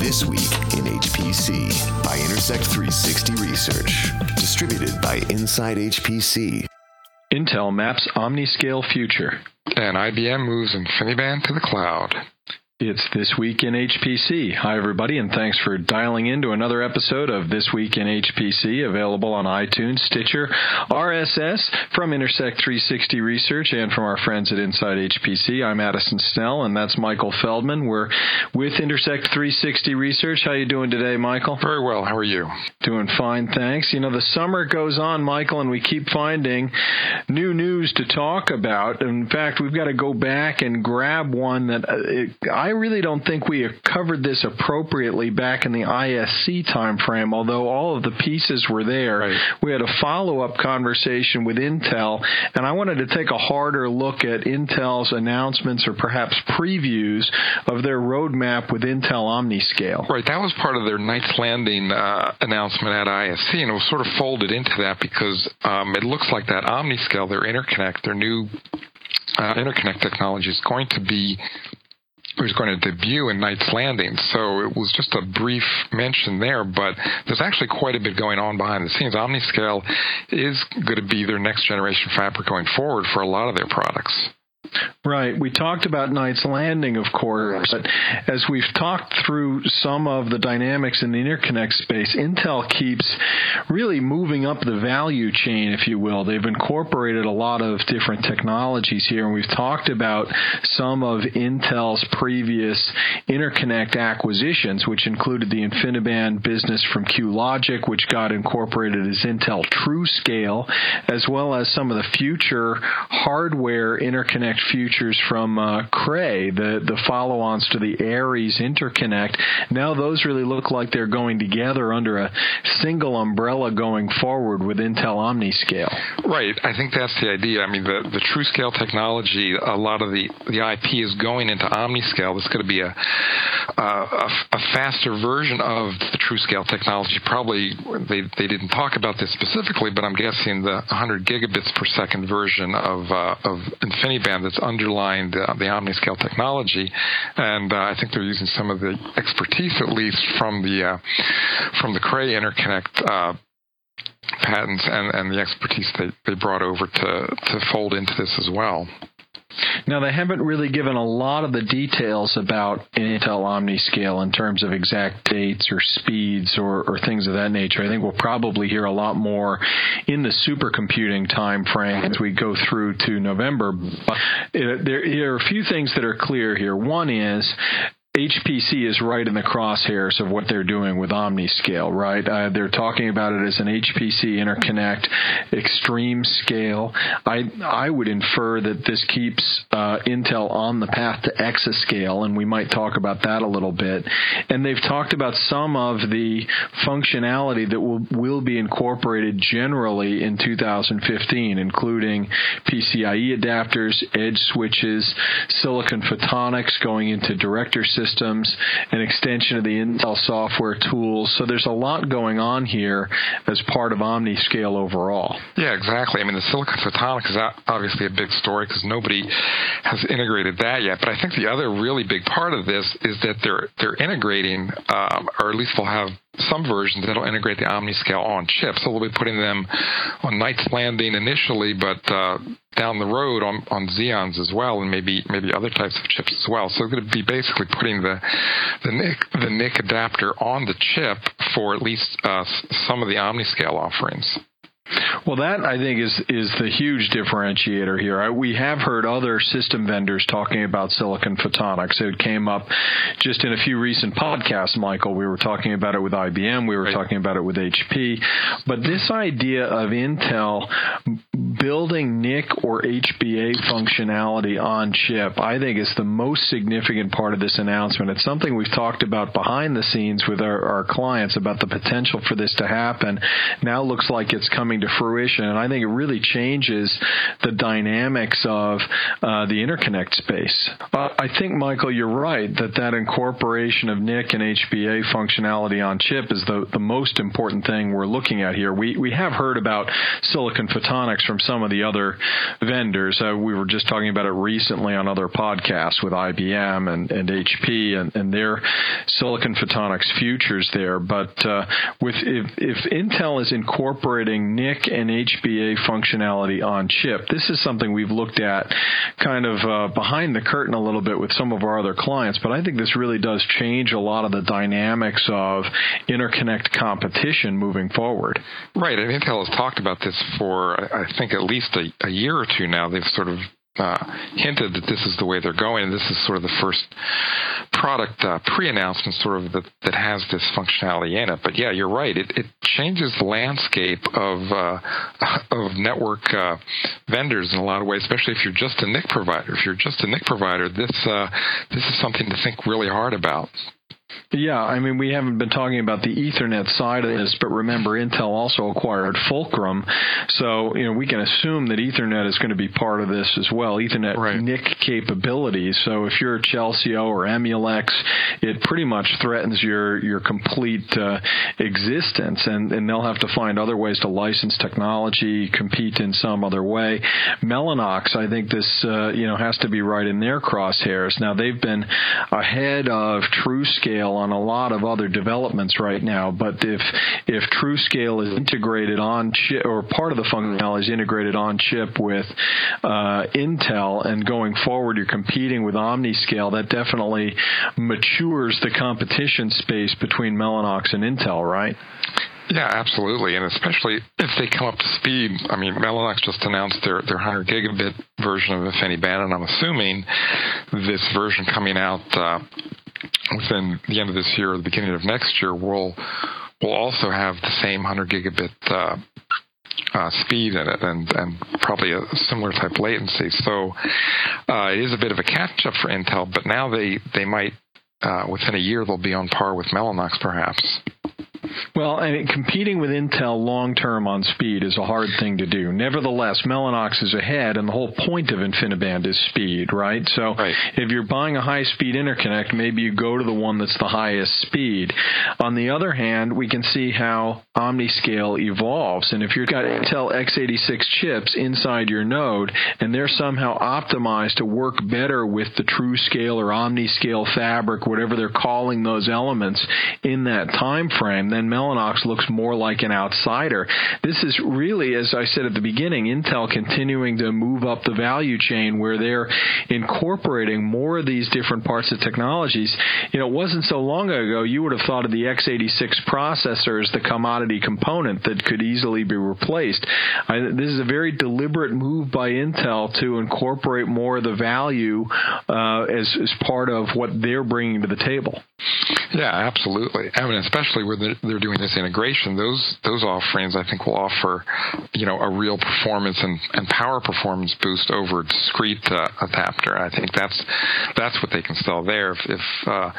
This Week in HPC by Intersect 360 Research. Distributed by Inside HPC. Intel maps OmniScale future. And IBM moves InfiniBand to the cloud. It's This Week in HPC. Hi, everybody, and thanks for dialing into another episode of This Week in HPC, available on iTunes, Stitcher, RSS, from Intersect 360 Research, and from our friends at Inside HPC. I'm Addison Snell, and that's Michael Feldman. We're with Intersect 360 Research. How you doing today, Michael? Very well. How are you? Doing fine, thanks. You know, the summer goes on, Michael, and we keep finding new news to talk about. In fact, we've got to go back and grab one that uh, I really don't think we covered this appropriately back in the ISC timeframe, although all of the pieces were there. Right. We had a follow up conversation with Intel, and I wanted to take a harder look at Intel's announcements or perhaps previews of their roadmap with Intel OmniScale. Right, that was part of their Knights Landing uh, announcement at ISC, and it was sort of folded into that because um, it looks like that OmniScale, their interconnect, their new uh, interconnect technology is going to be was going to debut in Knights Landing. So it was just a brief mention there, but there's actually quite a bit going on behind the scenes. OmniScale is going to be their next generation fabric going forward for a lot of their products. Right. We talked about Knights Landing, of course, but as we've talked through some of the dynamics in the interconnect space, Intel keeps really moving up the value chain, if you will. They've incorporated a lot of different technologies here, and we've talked about some of Intel's previous interconnect acquisitions, which included the InfiniBand business from QLogic, which got incorporated as Intel TrueScale, as well as some of the future hardware interconnect futures from uh, Cray, the, the follow ons to the Aries interconnect. Now those really look like they're going together under a single umbrella going forward with Intel OmniScale. Right. I think that's the idea. I mean, the, the TrueScale technology, a lot of the, the IP is going into OmniScale. It's going to be a, a, a faster version of the TrueScale technology. Probably they, they didn't talk about this specifically, but I'm guessing the 100 gigabits per second version of, uh, of InfiniBand that's underlying the, the OmniScale technology, and uh, I think they're using some of the expertise, at least from the uh, from the Cray interconnect uh, patents and, and the expertise they, they brought over to, to fold into this as well. Now, they haven't really given a lot of the details about Intel OmniScale in terms of exact dates or speeds or, or things of that nature. I think we'll probably hear a lot more in the supercomputing time frame as we go through to November. But uh, there, there are a few things that are clear here. One is HPC is right in the crosshairs of what they're doing with OmniScale, right? Uh, they're talking about it as an HPC interconnect, extreme scale. I I would infer that this keeps uh, Intel on the path to exascale, and we might talk about that a little bit. And they've talked about some of the functionality that will will be incorporated generally in 2015, including PCIe adapters, edge switches, silicon photonics going into director systems systems, an extension of the Intel software tools. So there's a lot going on here as part of OmniScale overall. Yeah, exactly. I mean, the silicon photonics is obviously a big story because nobody has integrated that yet. But I think the other really big part of this is that they're they're integrating, um, or at least they'll have some versions that'll integrate the OmniScale on chips. So they'll be putting them on Knights Landing initially, but uh, down the road on, on Xeons as well, and maybe maybe other types of chips as well. So they're going to be basically putting the the NIC the NIC adapter on the chip for at least uh, some of the OmniScale offerings. Well, that I think is is the huge differentiator here. I, we have heard other system vendors talking about silicon photonics. It came up just in a few recent podcasts, Michael. We were talking about it with IBM. We were right. talking about it with HP. But this idea of Intel building NIC or HBA functionality on chip, I think is the most significant part of this announcement. It's something we've talked about behind the scenes with our, our clients about the potential for this to happen. Now looks like it's coming to fruition. And I think it really changes the dynamics of uh, the interconnect space. Uh, I think, Michael, you're right that that incorporation of NIC and HBA functionality on chip is the, the most important thing we're looking at here. We, we have heard about silicon photonics from some of the other vendors. Uh, we were just talking about it recently on other podcasts with IBM and, and HP and, and their silicon photonics futures there. But uh, with if, if Intel is incorporating NIC and HBA functionality on chip, this is something we've looked at kind of uh, behind the curtain a little bit with some of our other clients. But I think this really does change a lot of the dynamics of interconnect competition moving forward. Right, and Intel has talked about this for I think at least a, a year or two now. They've sort of uh, hinted that this is the way they're going. And this is sort of the first product uh, pre-announcement, sort of that, that has this functionality in it. But yeah, you're right. It, it changes the landscape of uh, of network uh, vendors in a lot of ways, especially if you're just a NIC provider. If you're just a NIC provider, this uh, this is something to think really hard about. Yeah, I mean, we haven't been talking about the Ethernet side of this, but remember, Intel also acquired Fulcrum, so you know we can assume that Ethernet is going to be part of this as well. Ethernet right. NIC capabilities. So if you're a Chelsio or Emulex, it pretty much threatens your your complete uh, existence, and and they'll have to find other ways to license technology, compete in some other way. Mellanox, I think this uh, you know has to be right in their crosshairs. Now they've been ahead of TrueScale on a lot of other developments right now. But if if TrueScale is integrated on chip or part of the functionality is integrated on chip with uh, Intel, and going forward you're competing with OmniScale, that definitely matures the competition space between Mellanox and Intel, right? Yeah, absolutely, and especially if they come up to speed. I mean, Mellanox just announced their their 100 gigabit version of InfiniBand, and I'm assuming this version coming out uh, within the end of this year or the beginning of next year will will also have the same 100 gigabit uh, uh, speed in it and, and probably a similar type latency. So uh, it is a bit of a catch up for Intel, but now they, they might, uh, within a year, they'll be on par with Mellanox perhaps. Well, I mean, competing with Intel long term on speed is a hard thing to do. Nevertheless, Mellanox is ahead, and the whole point of InfiniBand is speed, right? So right. if you're buying a high speed interconnect, maybe you go to the one that's the highest speed. On the other hand, we can see how OmniScale evolves. And if you've got Intel x86 chips inside your node, and they're somehow optimized to work better with the TrueScale or OmniScale fabric, whatever they're calling those elements in that time frame, then Mellanox looks more like an outsider. This is really, as I said at the beginning, Intel continuing to move up the value chain where they're incorporating more of these different parts of technologies. You know, it wasn't so long ago you would have thought of the x86 processor as the commodity component that could easily be replaced. I, this is a very deliberate move by Intel to incorporate more of the value uh, as, as part of what they're bringing to the table. Yeah, absolutely. I mean, especially with they're, they're doing this integration, those those offerings I think will offer, you know, a real performance and, and power performance boost over discrete uh, adapter. I think that's that's what they can sell there. If, if uh,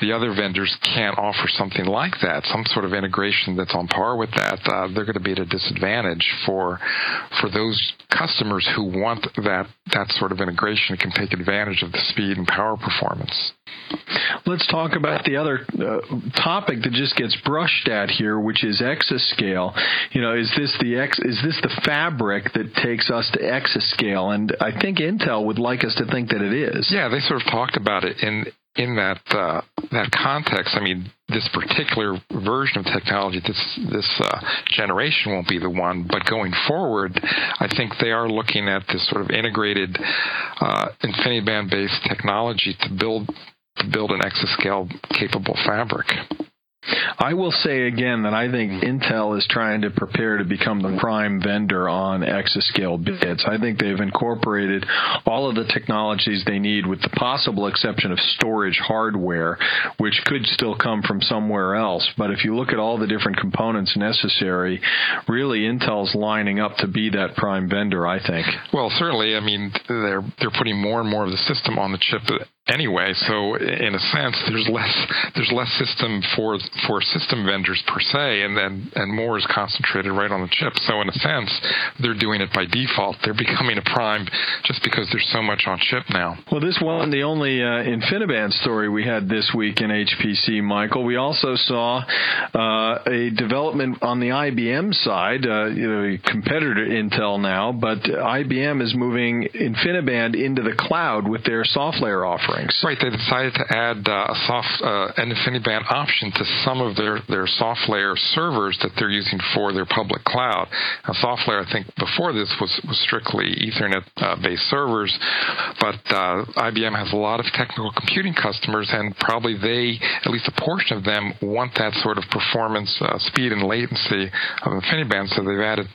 the other vendors can't offer something like that, some sort of integration that's on par with that, uh, they're going to be at a disadvantage for for those customers who want that that sort of integration can take advantage of the speed and power performance. Let's talk about the other uh, topic that just gets brushed at here, which is exascale. You know, is this the ex, is this the fabric that takes us to exascale? And I think Intel would like us to think that it is. Yeah, they sort of talked about it in in that uh, that context. I mean, this particular version of technology, this this uh, generation won't be the one, but going forward, I think they are looking at this sort of integrated uh, InfiniBand based technology to build to build an exascale capable fabric. I will say again that I think Intel is trying to prepare to become the prime vendor on exascale bits. I think they've incorporated all of the technologies they need with the possible exception of storage hardware, which could still come from somewhere else. But if you look at all the different components necessary, really Intel's lining up to be that prime vendor, I think. Well, certainly. I mean, they're they're putting more and more of the system on the chip anyway. So in a sense, there's less there's less system for for system vendors per se, and then and more is concentrated right on the chip. So in a sense, they're doing it by default. They're becoming a prime just because there's so much on chip now. Well, this wasn't the only uh, InfiniBand story we had this week in HPC, Michael. We also saw uh, a development on the IBM side, uh, you know, a competitor to Intel now, but IBM is moving InfiniBand into the cloud with their SoftLayer offerings. Right. They decided to add uh, a soft uh, an InfiniBand option to some of their their SoftLayer servers that they're using for their public cloud. Now, SoftLayer, I think before this was was strictly Ethernet uh, based servers, but uh, IBM has a lot of technical computing customers, and probably they, at least a portion of them, want that sort of performance, uh, speed, and latency of InfiniBand. So they've added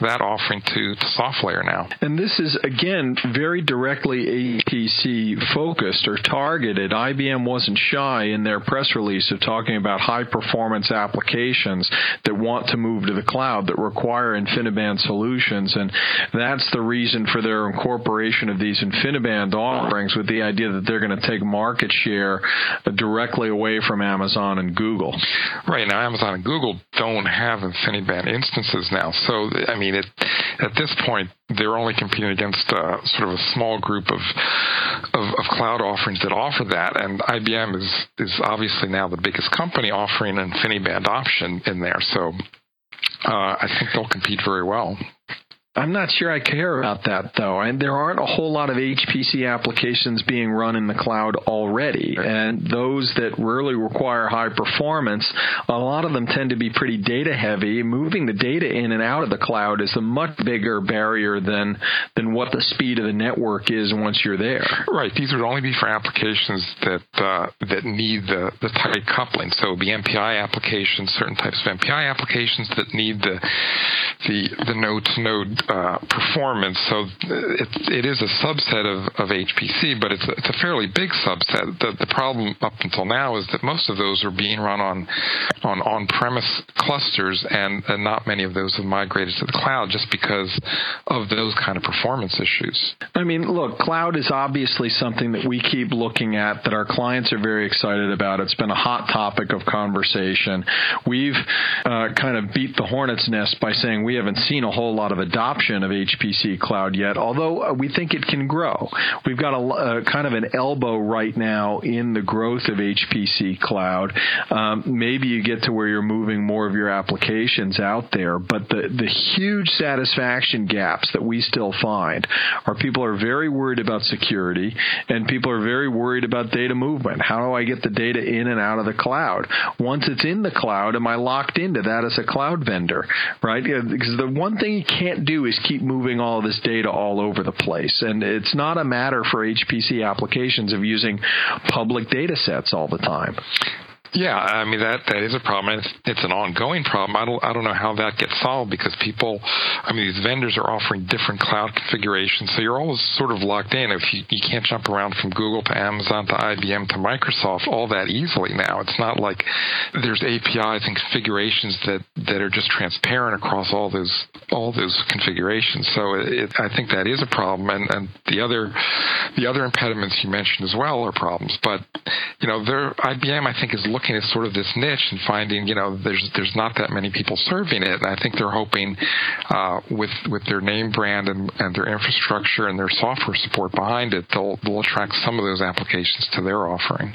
that offering to, to SoftLayer now. And this is again very directly HPC focused targeted. IBM wasn't shy in their press release of talking about high performance applications that want to move to the cloud that require InfiniBand solutions, and that's the reason for their incorporation of these InfiniBand offerings with the idea that they're going to take market share directly away from Amazon and Google. Right now, Amazon and Google don't have InfiniBand instances now, so I mean, it, at this point, they're only competing against uh, sort of a small group of, of, of cloud offerings that offer that, and IBM is is obviously now the biggest company offering an InfiniBand option in there. So uh, I think they'll compete very well. I'm not sure I care about that though. And there aren't a whole lot of HPC applications being run in the cloud already. And those that really require high performance, a lot of them tend to be pretty data heavy. Moving the data in and out of the cloud is a much bigger barrier than than what the speed of the network is once you're there. Right. These would only be for applications that uh, that need the, the tight coupling. So the MPI applications, certain types of MPI applications that need the the the node to node uh, performance. So it, it is a subset of, of HPC, but it's a, it's a fairly big subset. The, the problem up until now is that most of those are being run on on on-premise clusters, and, and not many of those have migrated to the cloud just because of those kind of performance issues. I mean, look, cloud is obviously something that we keep looking at that our clients are very excited about. It's been a hot topic of conversation. We've uh, kind of beat the hornet's nest by saying we haven't seen a whole lot of adoption adoption of HPC cloud yet, although uh, we think it can grow. We've got a, a, kind of an elbow right now in the growth of HPC cloud. Um, maybe you get to where you're moving more of your applications out there, but the, the huge satisfaction gaps that we still find are people are very worried about security and people are very worried about data movement. How do I get the data in and out of the cloud? Once it's in the cloud, am I locked into that as a cloud vendor? Right? Because the one thing you can't do is keep moving all this data all over the place. And it's not a matter for HPC applications of using public data sets all the time. Yeah, I mean that that is a problem. It's, it's an ongoing problem. I don't I don't know how that gets solved because people, I mean, these vendors are offering different cloud configurations, so you're always sort of locked in. If you you can't jump around from Google to Amazon to IBM to Microsoft all that easily now. It's not like there's APIs and configurations that that are just transparent across all those all those configurations. So it, I think that is a problem, and and the other the other impediments you mentioned as well are problems. But you know, there IBM I think is looking looking at sort of this niche and finding, you know, there's there's not that many people serving it, and I think they're hoping uh, with with their name brand and, and their infrastructure and their software support behind it, they'll they'll attract some of those applications to their offering.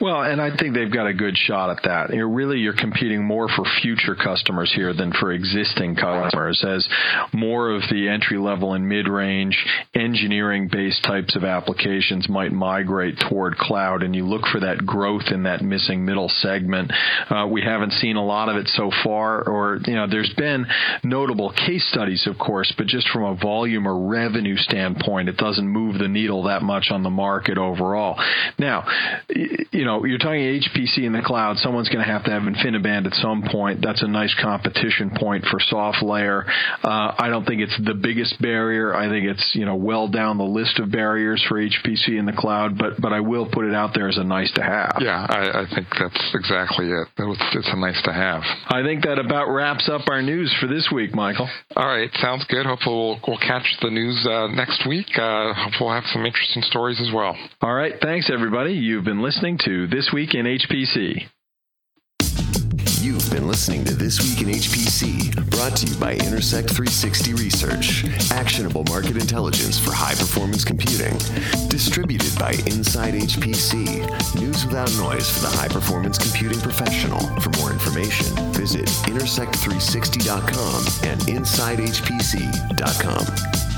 Well, and I think they've got a good shot at that. You're really, you're competing more for future customers here than for existing customers, as more of the entry level and mid range engineering based types of applications might migrate toward cloud, and you look for that growth in that missing middle segment. Uh, we haven't seen a lot of it so far, or you know, there's been notable case studies, of course, but just from a volume or revenue standpoint, it doesn't move the needle that much on the market overall. Now you know, you're talking HPC in the cloud. Someone's going to have to have InfiniBand at some point. That's a nice competition point for SoftLayer. Uh, I don't think it's the biggest barrier. I think it's you know well down the list of barriers for HPC in the cloud. But but I will put it out there as a nice to have. Yeah, I, I think that's exactly it. It's, it's a nice to have. I think that about wraps up our news for this week, Michael. All right, sounds good. Hopefully we'll, we'll catch the news uh, next week. Uh, hopefully we'll have some interesting stories as well. All right, thanks everybody. You've been listening to This Week in HPC. You've been listening to This Week in HPC, brought to you by Intersect 360 Research, actionable market intelligence for high performance computing. Distributed by Inside HPC, news without noise for the high performance computing professional. For more information, visit intersect360.com and insidehpc.com.